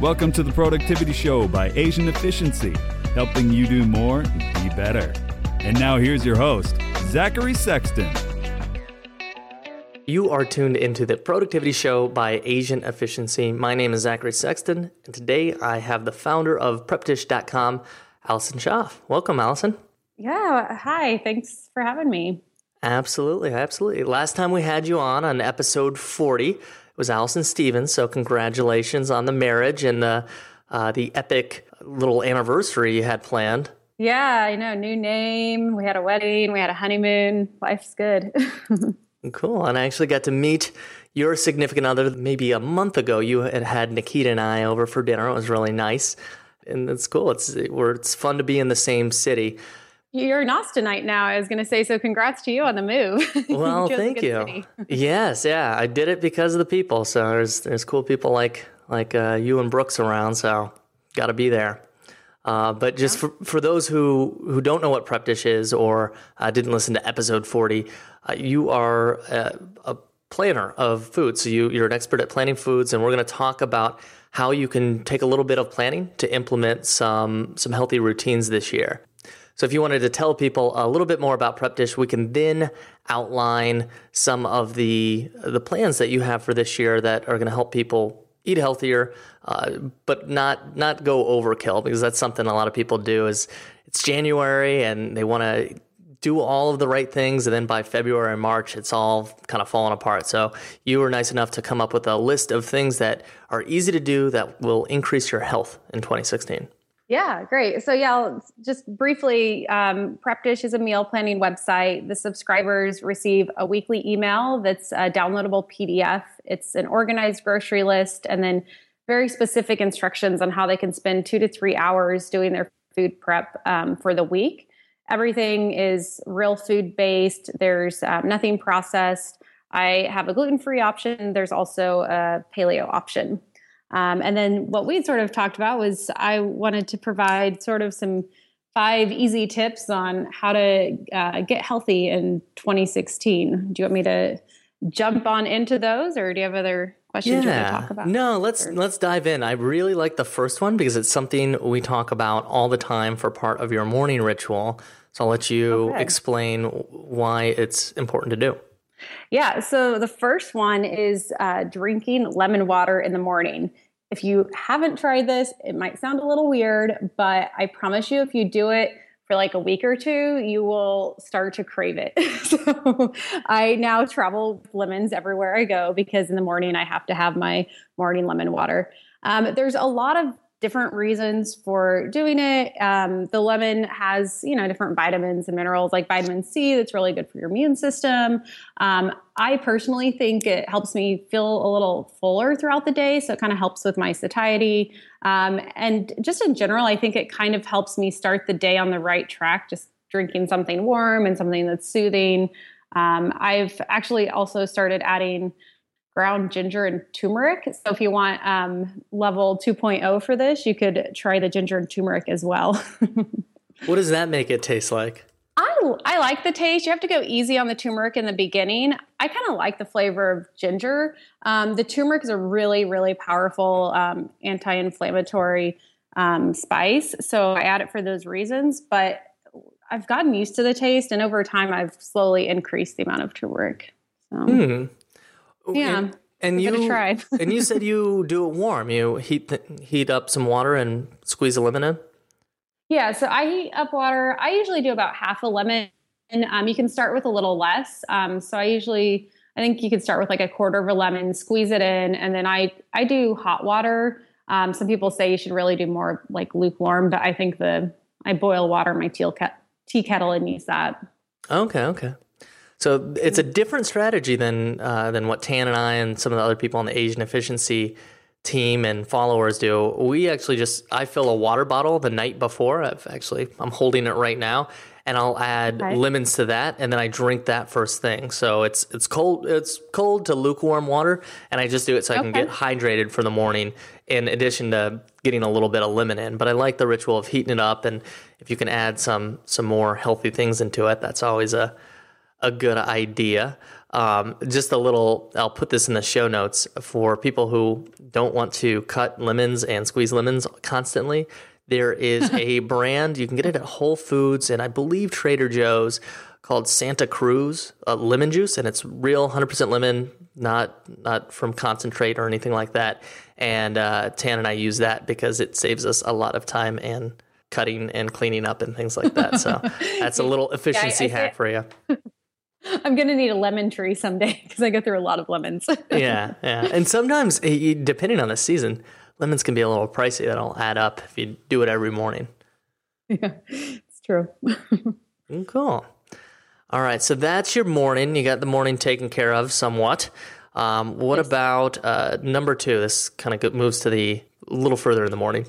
Welcome to the Productivity Show by Asian Efficiency, helping you do more and be better. And now here's your host, Zachary Sexton. You are tuned into the Productivity Show by Asian Efficiency. My name is Zachary Sexton, and today I have the founder of PrepDish.com, Allison Schaaf. Welcome, Allison. Yeah, hi. Thanks for having me. Absolutely, absolutely. Last time we had you on on episode 40 it was Allison Stevens, so congratulations on the marriage and the uh, the epic little anniversary you had planned. Yeah, I know. New name. We had a wedding. We had a honeymoon. Life's good. cool. And I actually got to meet your significant other maybe a month ago. You had had Nikita and I over for dinner. It was really nice, and it's cool. It's we're, it's fun to be in the same city. You're an Austinite now. I was going to say, so congrats to you on the move. Well, thank you. yes, yeah, I did it because of the people. So there's there's cool people like like uh, you and Brooks around. So got to be there. Uh, but just yeah. for, for those who, who don't know what Prep Dish is or uh, didn't listen to episode 40, uh, you are a, a, planner of food. So you, you're an expert at planning foods, and we're going to talk about how you can take a little bit of planning to implement some, some healthy routines this year. So if you wanted to tell people a little bit more about Prep Dish, we can then outline some of the the plans that you have for this year that are going to help people eat healthier, uh, but not not go overkill because that's something a lot of people do. Is it's January and they want to do all of the right things, and then by February and March, it's all kind of falling apart. So you were nice enough to come up with a list of things that are easy to do that will increase your health in 2016. Yeah, great. So, yeah, I'll just briefly, um, Prep Dish is a meal planning website. The subscribers receive a weekly email that's a downloadable PDF. It's an organized grocery list and then very specific instructions on how they can spend two to three hours doing their food prep um, for the week. Everything is real food based, there's um, nothing processed. I have a gluten free option, there's also a paleo option. Um, and then what we sort of talked about was I wanted to provide sort of some five easy tips on how to uh, get healthy in 2016. Do you want me to jump on into those, or do you have other questions yeah. you want to talk about? No, let's or? let's dive in. I really like the first one because it's something we talk about all the time for part of your morning ritual. So I'll let you okay. explain why it's important to do. Yeah. So the first one is uh, drinking lemon water in the morning. If you haven't tried this, it might sound a little weird, but I promise you, if you do it for like a week or two, you will start to crave it. so I now travel with lemons everywhere I go because in the morning I have to have my morning lemon water. Um, there's a lot of different reasons for doing it. Um, the lemon has, you know, different vitamins and minerals like vitamin C that's really good for your immune system. Um, I personally think it helps me feel a little fuller throughout the day. So it kind of helps with my satiety. Um, and just in general, I think it kind of helps me start the day on the right track, just drinking something warm and something that's soothing. Um, I've actually also started adding ground ginger and turmeric. So if you want um, level 2.0 for this, you could try the ginger and turmeric as well. what does that make it taste like? I, I like the taste. You have to go easy on the turmeric in the beginning. I kind of like the flavor of ginger. Um, the turmeric is a really, really powerful um, anti inflammatory um, spice. So I add it for those reasons. But I've gotten used to the taste, and over time, I've slowly increased the amount of turmeric. So. Mm. Yeah. And, and you and you said you do it warm. You heat heat up some water and squeeze a lemon in. Yeah, so I heat up water. I usually do about half a lemon. Um, you can start with a little less. Um, so I usually, I think you could start with like a quarter of a lemon, squeeze it in, and then I I do hot water. Um, some people say you should really do more like lukewarm, but I think the I boil water in my tea, tea kettle and use that. Okay, okay. So it's a different strategy than uh, than what Thanh and I and some of the other people on the Asian efficiency team and followers do. We actually just I fill a water bottle the night before. I've actually I'm holding it right now, and I'll add okay. lemons to that, and then I drink that first thing. So it's it's cold it's cold to lukewarm water, and I just do it so I okay. can get hydrated for the morning. In addition to getting a little bit of lemon in, but I like the ritual of heating it up, and if you can add some some more healthy things into it, that's always a a good idea. Um, just a little, I'll put this in the show notes for people who don't want to cut lemons and squeeze lemons constantly. There is a brand, you can get it at Whole Foods and I believe Trader Joe's called Santa Cruz uh, lemon juice, and it's real 100% lemon, not not from concentrate or anything like that. And uh, Thanh and I use that because it saves us a lot of time and cutting and cleaning up and things like that. So that's a little efficiency yeah, I, I hack for you. I'm gonna need a lemon tree someday because I go through a lot of lemons. yeah, yeah, and sometimes eh, depending on the season, lemons can be a little pricey. That'll add up if you do it every morning. Yeah, it's true. Mm, cool. All right, so that's your morning. You got the morning taken care of somewhat. Um, what yes. about uh, number two? This kind of moves to the a little further in the morning.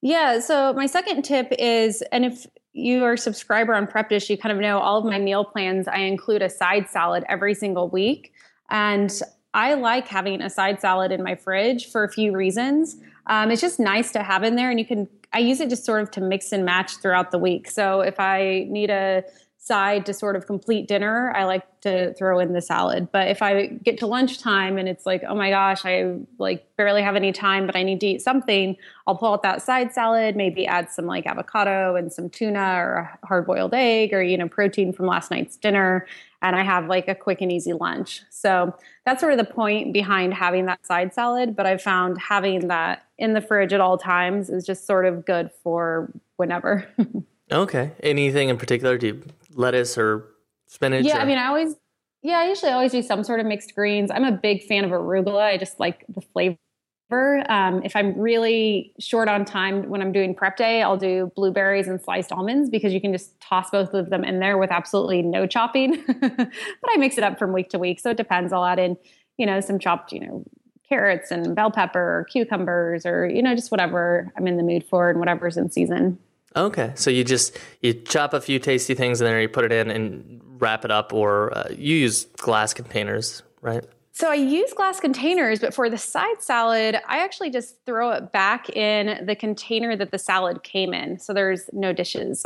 Yeah. So my second tip is, and if you are a subscriber on Prep Dish, you kind of know all of my meal plans. I include a side salad every single week, and I like having a side salad in my fridge for a few reasons. Um, it's just nice to have in there, and you can. I use it just sort of to mix and match throughout the week. So if I need a side to sort of complete dinner, I like to throw in the salad. But if I get to lunchtime and it's like, oh my gosh, I like barely have any time, but I need to eat something, I'll pull out that side salad, maybe add some like avocado and some tuna or a hard boiled egg or, you know, protein from last night's dinner. And I have like a quick and easy lunch. So that's sort of the point behind having that side salad. But I've found having that in the fridge at all times is just sort of good for whenever. okay. Anything in particular? Do you lettuce or spinach? Yeah, or? I mean, I always, yeah, I usually always do some sort of mixed greens. I'm a big fan of arugula. I just like the flavor. Um, if I'm really short on time when I'm doing prep day, I'll do blueberries and sliced almonds because you can just toss both of them in there with absolutely no chopping. but I mix it up from week to week, so it depends. I'll add in, you know, some chopped, you know, carrots and bell pepper or cucumbers or you know just whatever I'm in the mood for and whatever's in season. Okay, so you just you chop a few tasty things and then you put it in and wrap it up, or uh, you use glass containers, right? So I use glass containers, but for the side salad, I actually just throw it back in the container that the salad came in. So there's no dishes.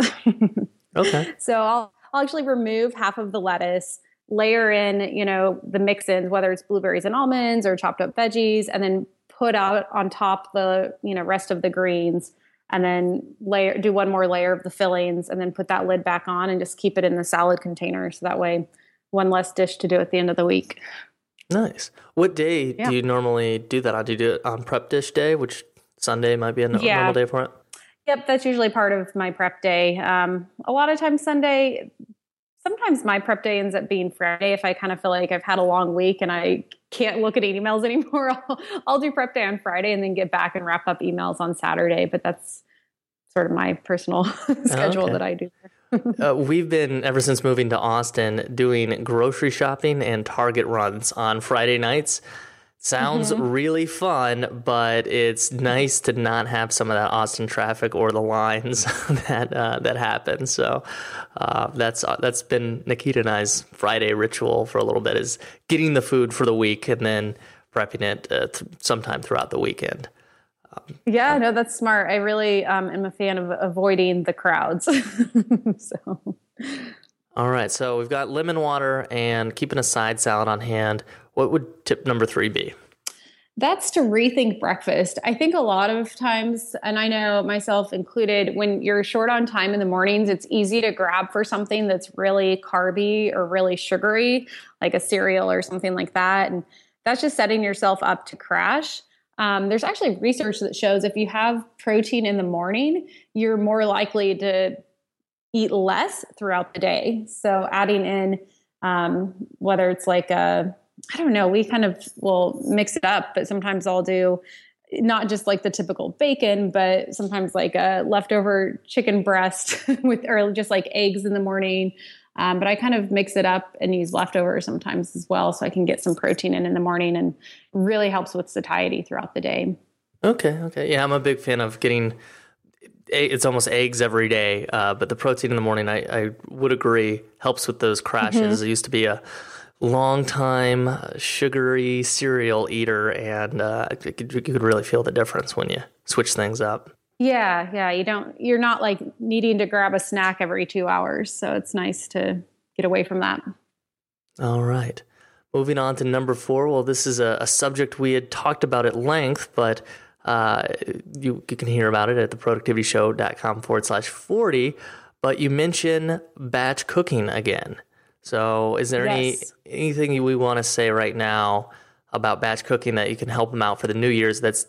okay. So I'll I'll actually remove half of the lettuce, layer in, you know, the mix-ins, whether it's blueberries and almonds or chopped up veggies, and then put out on top the, you know, rest of the greens and then layer do one more layer of the fillings and then put that lid back on and just keep it in the salad container. So that way one less dish to do at the end of the week. Nice. What day yeah. do you normally do that? On do you do it on prep dish day which sunday might be a yeah. normal day for it. Yep that's usually part of my prep day. Um, a lot of times sunday sometimes my prep day ends up being Friday if I kind of feel like I've had a long week and I can't look at emails anymore. I'll, I'll do prep day on Friday and then get back and wrap up emails on Saturday. But that's sort of my personal schedule okay. that I do. uh, we've been ever since moving to Austin doing grocery shopping and Target runs on Friday nights. Sounds mm-hmm. really fun, but it's nice to not have some of that Austin traffic or the lines that uh, that happen. So uh, that's uh, that's been Nikita and I's Friday ritual for a little bit is getting the food for the week and then prepping it uh, th- sometime throughout the weekend. Um, yeah, no, that's smart. I really um, am a fan of avoiding the crowds. so. All right, so we've got lemon water and keeping a side salad on hand. What would tip number three be? That's to rethink breakfast. I think a lot of times, and I know myself included, when you're short on time in the mornings, it's easy to grab for something that's really carby or really sugary, like a cereal or something like that. And that's just setting yourself up to crash. Um, there's actually research that shows if you have protein in the morning, you're more likely to eat less throughout the day. So adding in um, whether it's like a I don't know, we kind of will mix it up, but sometimes I'll do not just like the typical bacon, but sometimes like a leftover chicken breast with, or just like eggs in the morning. Um, but I kind of mix it up and use leftovers sometimes as well, so I can get some protein in in the morning, and really helps with satiety throughout the day. Okay, okay, yeah, I'm a big fan of getting. It's almost eggs every day, uh, but the protein in the morning, I, I would agree, helps with those crashes. Mm-hmm. It used to be a long time sugary cereal eater, and uh, you, could, you could really feel the difference when you switch things up. Yeah, yeah. You don't. You're not like needing to grab a snack every two hours, so it's nice to get away from that. All right. Moving on to number four. Well, this is a, a subject we had talked about at length, but uh, you, you, can hear about it at theproductivityshow.com forward slash 40. But you mention batch cooking again. So, is there yes. any anything we want to say right now about batch cooking that you can help them out for the New Year's? That's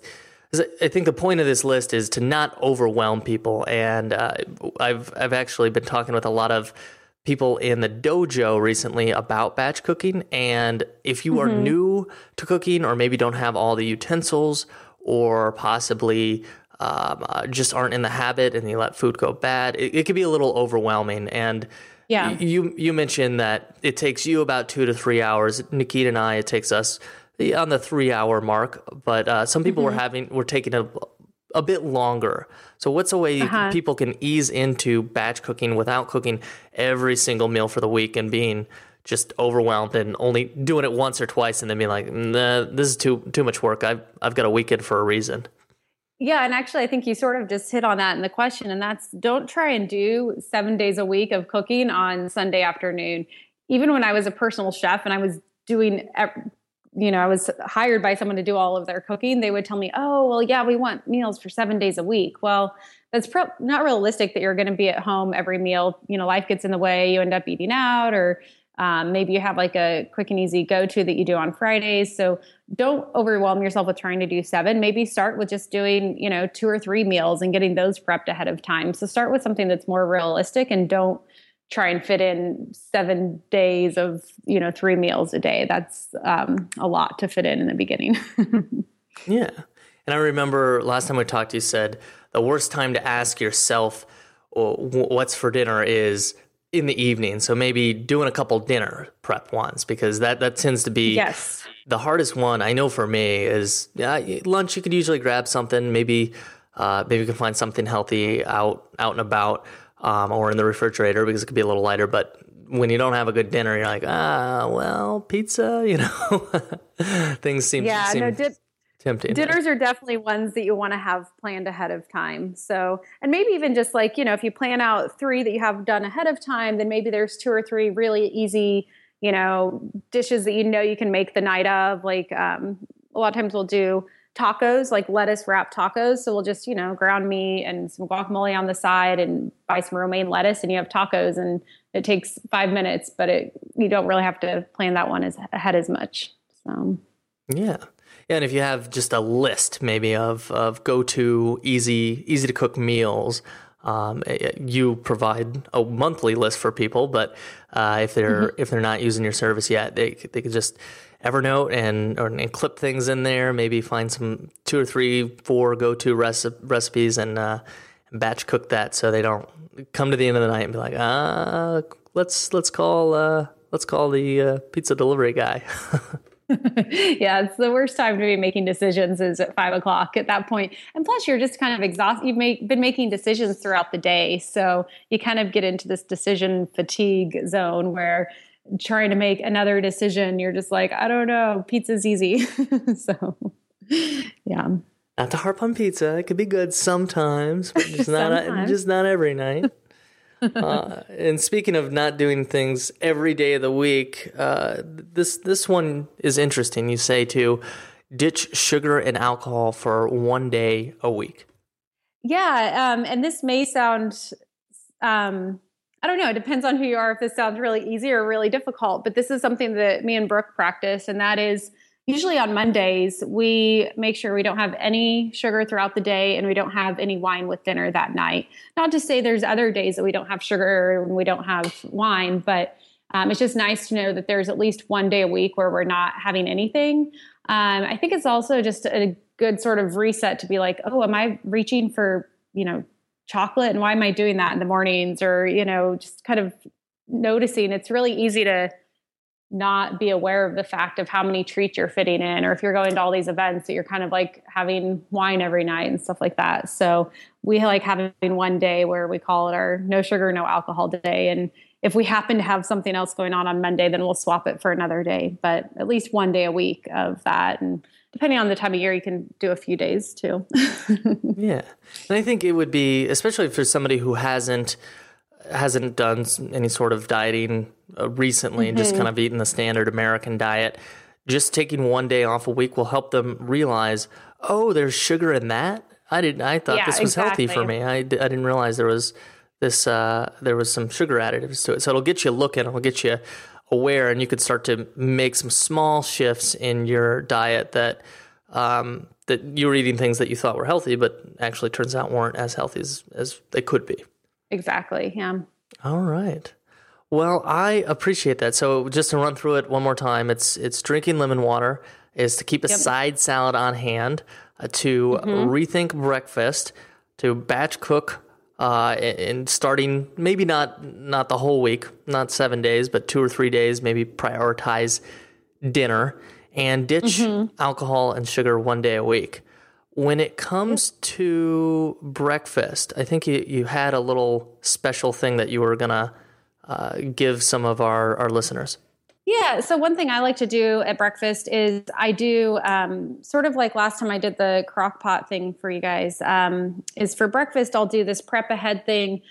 I think the point of this list is to not overwhelm people, and uh, I've I've actually been talking with a lot of people in the dojo recently about batch cooking. And if you mm-hmm. are new to cooking, or maybe don't have all the utensils, or possibly um, uh, just aren't in the habit and you let food go bad, it, it can be a little overwhelming. And yeah, you you mentioned that it takes you about two to three hours. Nikita and I, it takes us on the three hour mark. But uh, some people mm-hmm. were having were taking a a bit longer. So, what's a way uh-huh. people can ease into batch cooking without cooking every single meal for the week and being just overwhelmed and only doing it once or twice and then being like, nah, this is too too much work. I've I've got a weekend for a reason. Yeah, and actually, I think you sort of just hit on that in the question, and that's don't try and do seven days a week of cooking on Sunday afternoon. Even when I was a personal chef and I was doing you know, I was hired by someone to do all of their cooking, they would tell me, "Oh, well, yeah, we want meals for 7 days a week." Well, that's pro- not realistic that you're going to be at home every meal. You know, life gets in the way, you end up eating out or um, maybe you have like a quick and easy go to that you do on Fridays. So don't overwhelm yourself with trying to do seven. Maybe start with just doing, you know, two or three meals and getting those prepped ahead of time. So start with something that's more realistic and don't try and fit in seven days of you know three meals a day that's um, a lot to fit in in the beginning yeah and i remember last time we talked you said the worst time to ask yourself what's for dinner is in the evening so maybe doing a couple dinner prep ones because that that tends to be yes the hardest one i know for me is yeah, lunch you could usually grab something maybe uh, maybe you can find something healthy out out and about um, or in the refrigerator because it could be a little lighter. But when you don't have a good dinner, you're like, ah, well, pizza, you know, things seem, yeah, seem no, dip, tempting. Dinners are definitely ones that you want to have planned ahead of time. So, and maybe even just like, you know, if you plan out three that you have done ahead of time, then maybe there's two or three really easy, you know, dishes that you know you can make the night of. Like um, a lot of times we'll do tacos, like lettuce wrap tacos. So we'll just, you know, ground meat and some guacamole on the side and buy some romaine lettuce and you have tacos and it takes five minutes, but it you don't really have to plan that one as ahead as much. So Yeah. Yeah, and if you have just a list maybe of, of go to easy easy to cook meals, um, eh, eh, you provide a monthly list for people, but uh, if they're mm-hmm. if they're not using your service yet, they they can just Evernote and or and clip things in there. Maybe find some two or three, four go to reci- recipes and, uh, batch cook that so they don't come to the end of the night and be like, ah, let's let's call uh, let's call the uh, pizza delivery guy. yeah, it's the worst time to be making decisions is at five o'clock at that point. And plus, you're just kind of exhausted. You've make, been making decisions throughout the day, so you kind of get into this decision fatigue zone where trying to make another decision, you're just like, I don't know, pizza's easy. so, yeah. Not to harp on pizza. It could be good sometimes, but just sometimes. not just not every night. Uh, and speaking of not doing things every day of the week, uh, this this one is interesting. You say to ditch sugar and alcohol for one day a week. Yeah, um, and this may sound um, I don't know. It depends on who you are. If this sounds really easy or really difficult, but this is something that me and Brooke practice, and that is usually on Mondays, we make sure we don't have any sugar throughout the day and we don't have any wine with dinner that night. Not to say there's other days that we don't have sugar and we don't have wine, but um, it's just nice to know that there's at least one day a week where we're not having anything. Um, I think it's also just a good sort of reset to be like, oh, am I reaching for, you know, chocolate and why am i doing that in the mornings or you know just kind of noticing it's really easy to not be aware of the fact of how many treats you're fitting in or if you're going to all these events that you're kind of like having wine every night and stuff like that so we like having one day where we call it our no sugar no alcohol day and if we happen to have something else going on on monday then we'll swap it for another day but at least one day a week of that and depending on the time of year, you can do a few days too. yeah. And I think it would be, especially for somebody who hasn't hasn't done any sort of dieting uh, recently mm-hmm. and just mm-hmm. kind of eating the standard American diet, just taking one day off a week will help them realize, oh, there's sugar in that. I didn't. I thought yeah, this was exactly. healthy for me. I, I didn't realize there was this. Uh, there was some sugar additives to it. So it'll get you looking. It'll get you aware, and you could start to make some small shifts in your diet that um, that you were eating things that you thought were healthy, but actually turns out weren't as healthy as, as they could be. Exactly. Yeah. All right. Well, I appreciate that. So just to run through it one more time, it's it's drinking lemon water, is to keep a yep. side salad on hand, uh, to mm-hmm. rethink breakfast, to batch cook, uh, and starting maybe not not the whole week, not seven days, but two or three days. Maybe prioritize dinner and ditch mm-hmm. alcohol and sugar one day a week. When it comes to breakfast, I think you, you had a little special thing that you were going to uh, give some of our, our listeners. Yeah. So, one thing I like to do at breakfast is I do um, sort of like last time I did the crock pot thing for you guys, um, is for breakfast, I'll do this prep ahead thing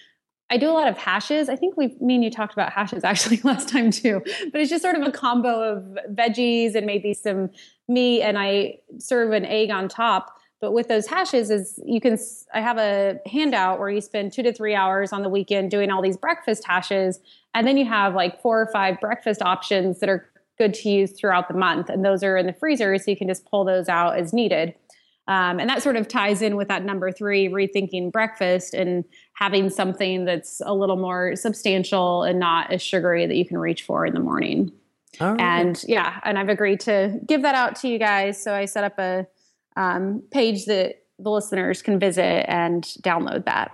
I do a lot of hashes. I think we, me and you talked about hashes actually last time too, but it's just sort of a combo of veggies and maybe some meat, and I serve an egg on top. But with those hashes, is you can I have a handout where you spend two to three hours on the weekend doing all these breakfast hashes, and then you have like four or five breakfast options that are good to use throughout the month, and those are in the freezer, so you can just pull those out as needed. Um, and that sort of ties in with that number three, rethinking breakfast and having something that's a little more substantial and not as sugary that you can reach for in the morning. Right. And yeah, and I've agreed to give that out to you guys. So I set up a um, page that the listeners can visit and download that.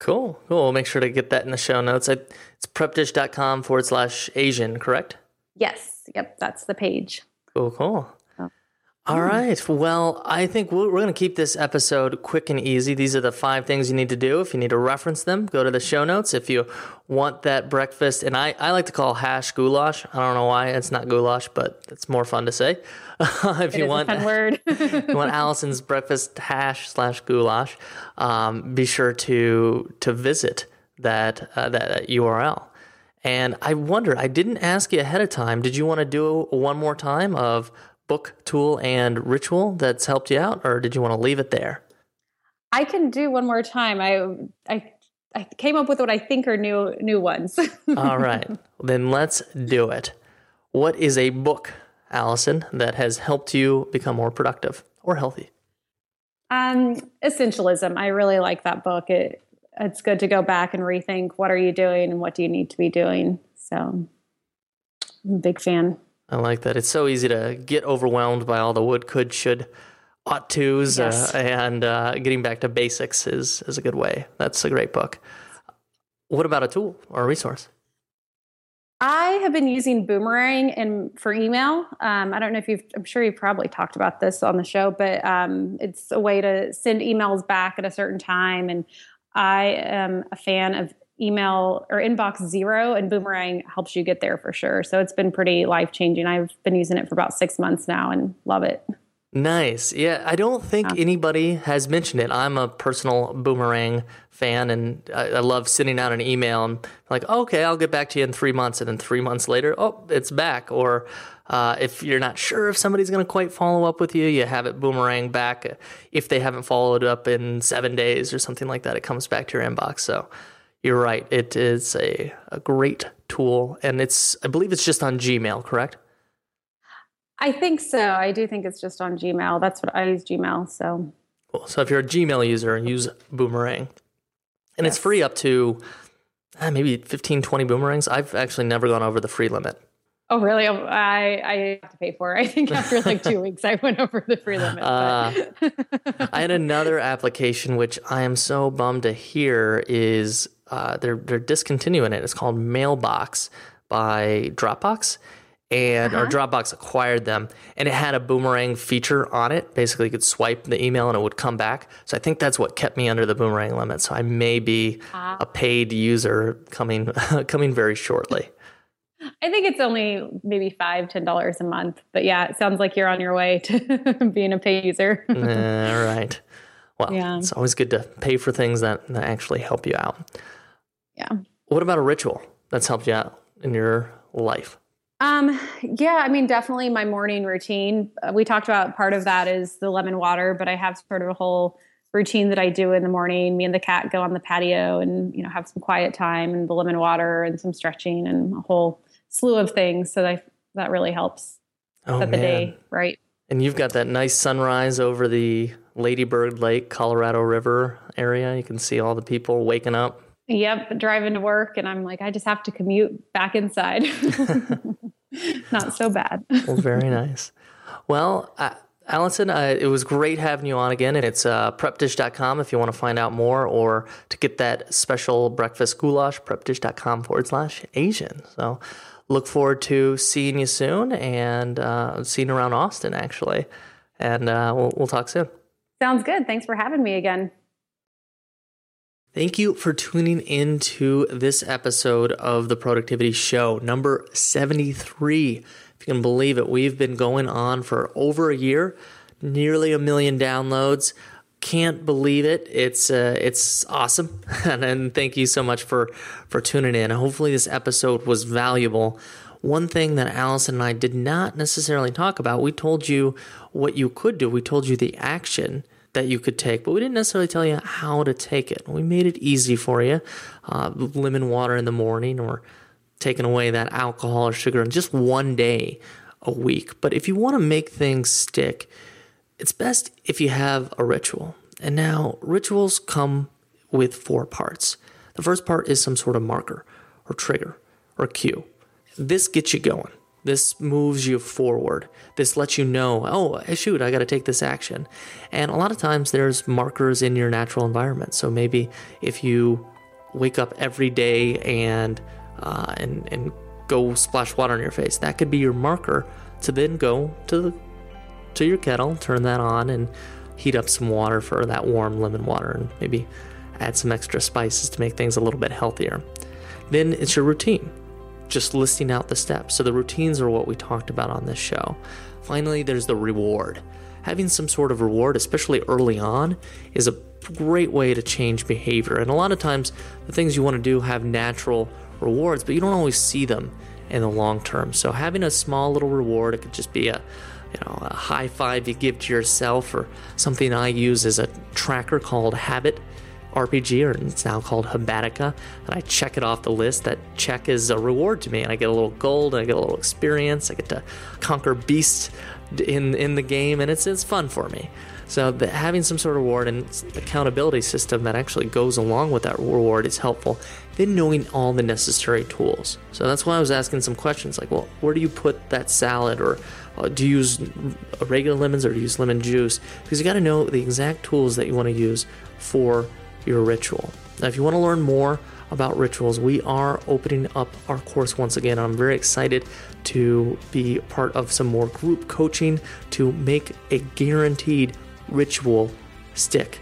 Cool. Cool. We'll make sure to get that in the show notes. It's prepdish.com forward slash Asian, correct? Yes. Yep. That's the page. Cool. Cool. All right. Well, I think we're, going to keep this episode quick and easy. These are the five things you need to do. If you need to reference them, go to the show notes. If you want that breakfast, and I, I like to call hash goulash. I don't know why it's not goulash, but it's more fun to say. if it you want, fun word. you want Allison's breakfast hash slash goulash, um, be sure to to visit that uh, that URL. And I wonder, I didn't ask you ahead of time. Did you want to do one more time of book, tool, and ritual that's helped you out, or did you want to leave it there? I can do one more time. I I I came up with what I think are new new ones. All right, then let's do it. What is a book, Allison, that has helped you become more productive or healthy? Um, Essentialism. I really like that book. It it's good to go back and rethink what are you doing and what do you need to be doing. So, I'm a big fan. I like that. It's so easy to get overwhelmed by all the would, could, should, ought tos, uh, yes. uh, and uh, getting back to basics is is a good way. That's a great book. What about a tool or a resource? I have been using Boomerang and for email. Um, I don't know if you've. I'm sure you've probably talked about this on the show, but um, it's a way to send emails back at a certain time. And I am a fan of email or inbox zero and boomerang helps you get there for sure so it's been pretty life changing i've been using it for about six months now and love it nice yeah i don't think yeah. anybody has mentioned it i'm a personal boomerang fan and I, I, love sending out an email and like okay i'll get back to you in three months and then three months later oh it's back or uh, if you're not sure if somebody's going to quite follow up with you, you have it boomerang back. If they haven't followed up in seven days or something like that, it comes back to your inbox. So you're right. It is a, a great tool, and it's I believe it's just on Gmail, correct? I think so. I do think it's just on Gmail. That's what I use Gmail. So cool. So if you're a Gmail user, and use Boomerang, and yes. it's free up to uh, maybe 15, 20 boomerangs. I've actually never gone over the free limit. Oh, really? Oh, I I have to pay for it. I think after like two weeks, I went over the free limit. Uh, I had another application which I am so bummed to hear is uh, they're they're discontinuing it. It's called Mailbox by Dropbox, and uh-huh. or Dropbox acquired them, and it had a boomerang feature on it. Basically, you could swipe the email and it would come back. So I think that's what kept me under the boomerang limit. So I may be uh-huh. a paid user coming coming very shortly. I think it's only maybe five, ten dollars a month. But yeah, it sounds like you're on your way to being a paid user. All right. Well, yeah. it's always good to pay for things that, that actually help you out. Yeah. What about a ritual that's helped you out in your life? Um, yeah, I mean, definitely my morning routine. Uh, we talked about part of that is the lemon water, but I have sort of a whole routine that I do in the morning. Me and the cat go on the patio and, you know, have some quiet time and the lemon water and some stretching and a whole slew of things. So that, that really helps oh, set the day right. And you've got that nice sunrise over the Ladybird Lake, Colorado River area. You can see all the people waking up. Yep, driving to work, and I'm like, I just have to commute back inside. Not so bad. well, very nice. Well, uh, Allison, uh, it was great having you on again. And it's uh, prepdish.com if you want to find out more or to get that special breakfast goulash, prepdish.com forward slash Asian. So look forward to seeing you soon and uh, seeing around Austin, actually. And uh, we'll, we'll talk soon. Sounds good. Thanks for having me again. Thank you for tuning in to this episode of the Productivity Show, number 73. If you can believe it, we've been going on for over a year, nearly a million downloads. Can't believe it. It's uh, it's awesome, and, and thank you so much for for tuning in. Hopefully, this episode was valuable. One thing that Allison and I did not necessarily talk about, we told you what you could do. We told you the action that you could take, but we didn't necessarily tell you how to take it. We made it easy for you. Uh, lemon water in the morning or taking away that alcohol or sugar in just one day a week. But if you want to make things stick, it's best if you have a ritual. And now, rituals come with four parts. The first part is some sort of marker or trigger or cue. This gets you going. This moves you forward. This lets you know, oh, shoot, I got to take this action. And a lot of times there's markers in your natural environment. So maybe if you wake up every day and uh, and and go splash water on your face, that could be your marker to then go to the to your kettle, turn that on, and heat up some water for that warm lemon water, and maybe add some extra spices to make things a little bit healthier. Then it's your routine just listing out the steps. So the routines are what we talked about on this show. Finally, there's the reward. Having some sort of reward, especially early on, is a great way to change behavior. And a lot of times, the things you want to do have natural rewards, but you don't always see them in the long term. So having a small little reward, it could just be a you know, a high five you give to yourself, or something I use is a tracker called Habit RPG, or it's now called Habitica, and I check it off the list. That check is a reward to me, and I get a little gold, and I get a little experience. I get to conquer beasts in in the game, and it's it's fun for me. So the, having some sort of reward and accountability system that actually goes along with that reward is helpful. Then knowing all the necessary tools. So that's why I was asking some questions like, well, where do you put that salad, or uh, do you use regular lemons or do you use lemon juice? Because you got to know the exact tools that you want to use for your ritual. Now, if you want to learn more about rituals, we are opening up our course once again. I'm very excited to be part of some more group coaching to make a guaranteed ritual stick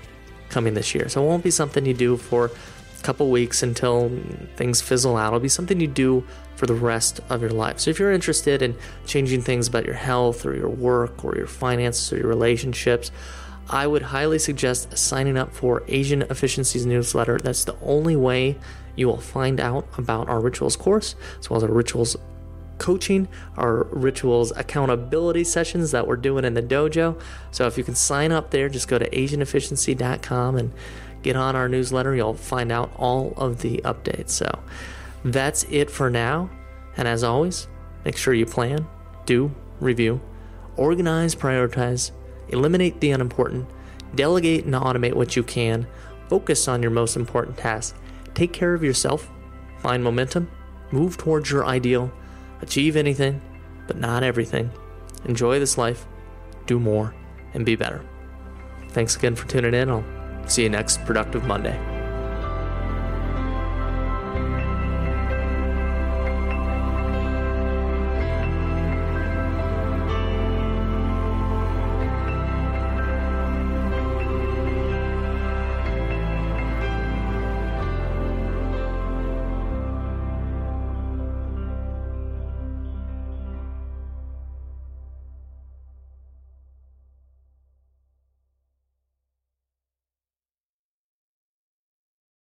coming this year. So it won't be something you do for a couple weeks until things fizzle out. It'll be something you do for the rest of your life. So if you're interested in changing things about your health or your work or your finances or your relationships, I would highly suggest signing up for Asian Efficiencies newsletter. That's the only way you will find out about our rituals course, as well as our rituals coaching, our rituals accountability sessions that we're doing in the dojo. So if you can sign up there, just go to asianefficiency.com and get on our newsletter. You'll find out all of the updates. So that's it for now. And as always, make sure you plan, do, review, organize, prioritize, eliminate the unimportant, delegate and automate what you can, focus on your most important tasks, take care of yourself, find momentum, move towards your ideal, achieve anything, but not everything. Enjoy this life, do more, and be better. Thanks again for tuning in. I'll see you next productive Monday.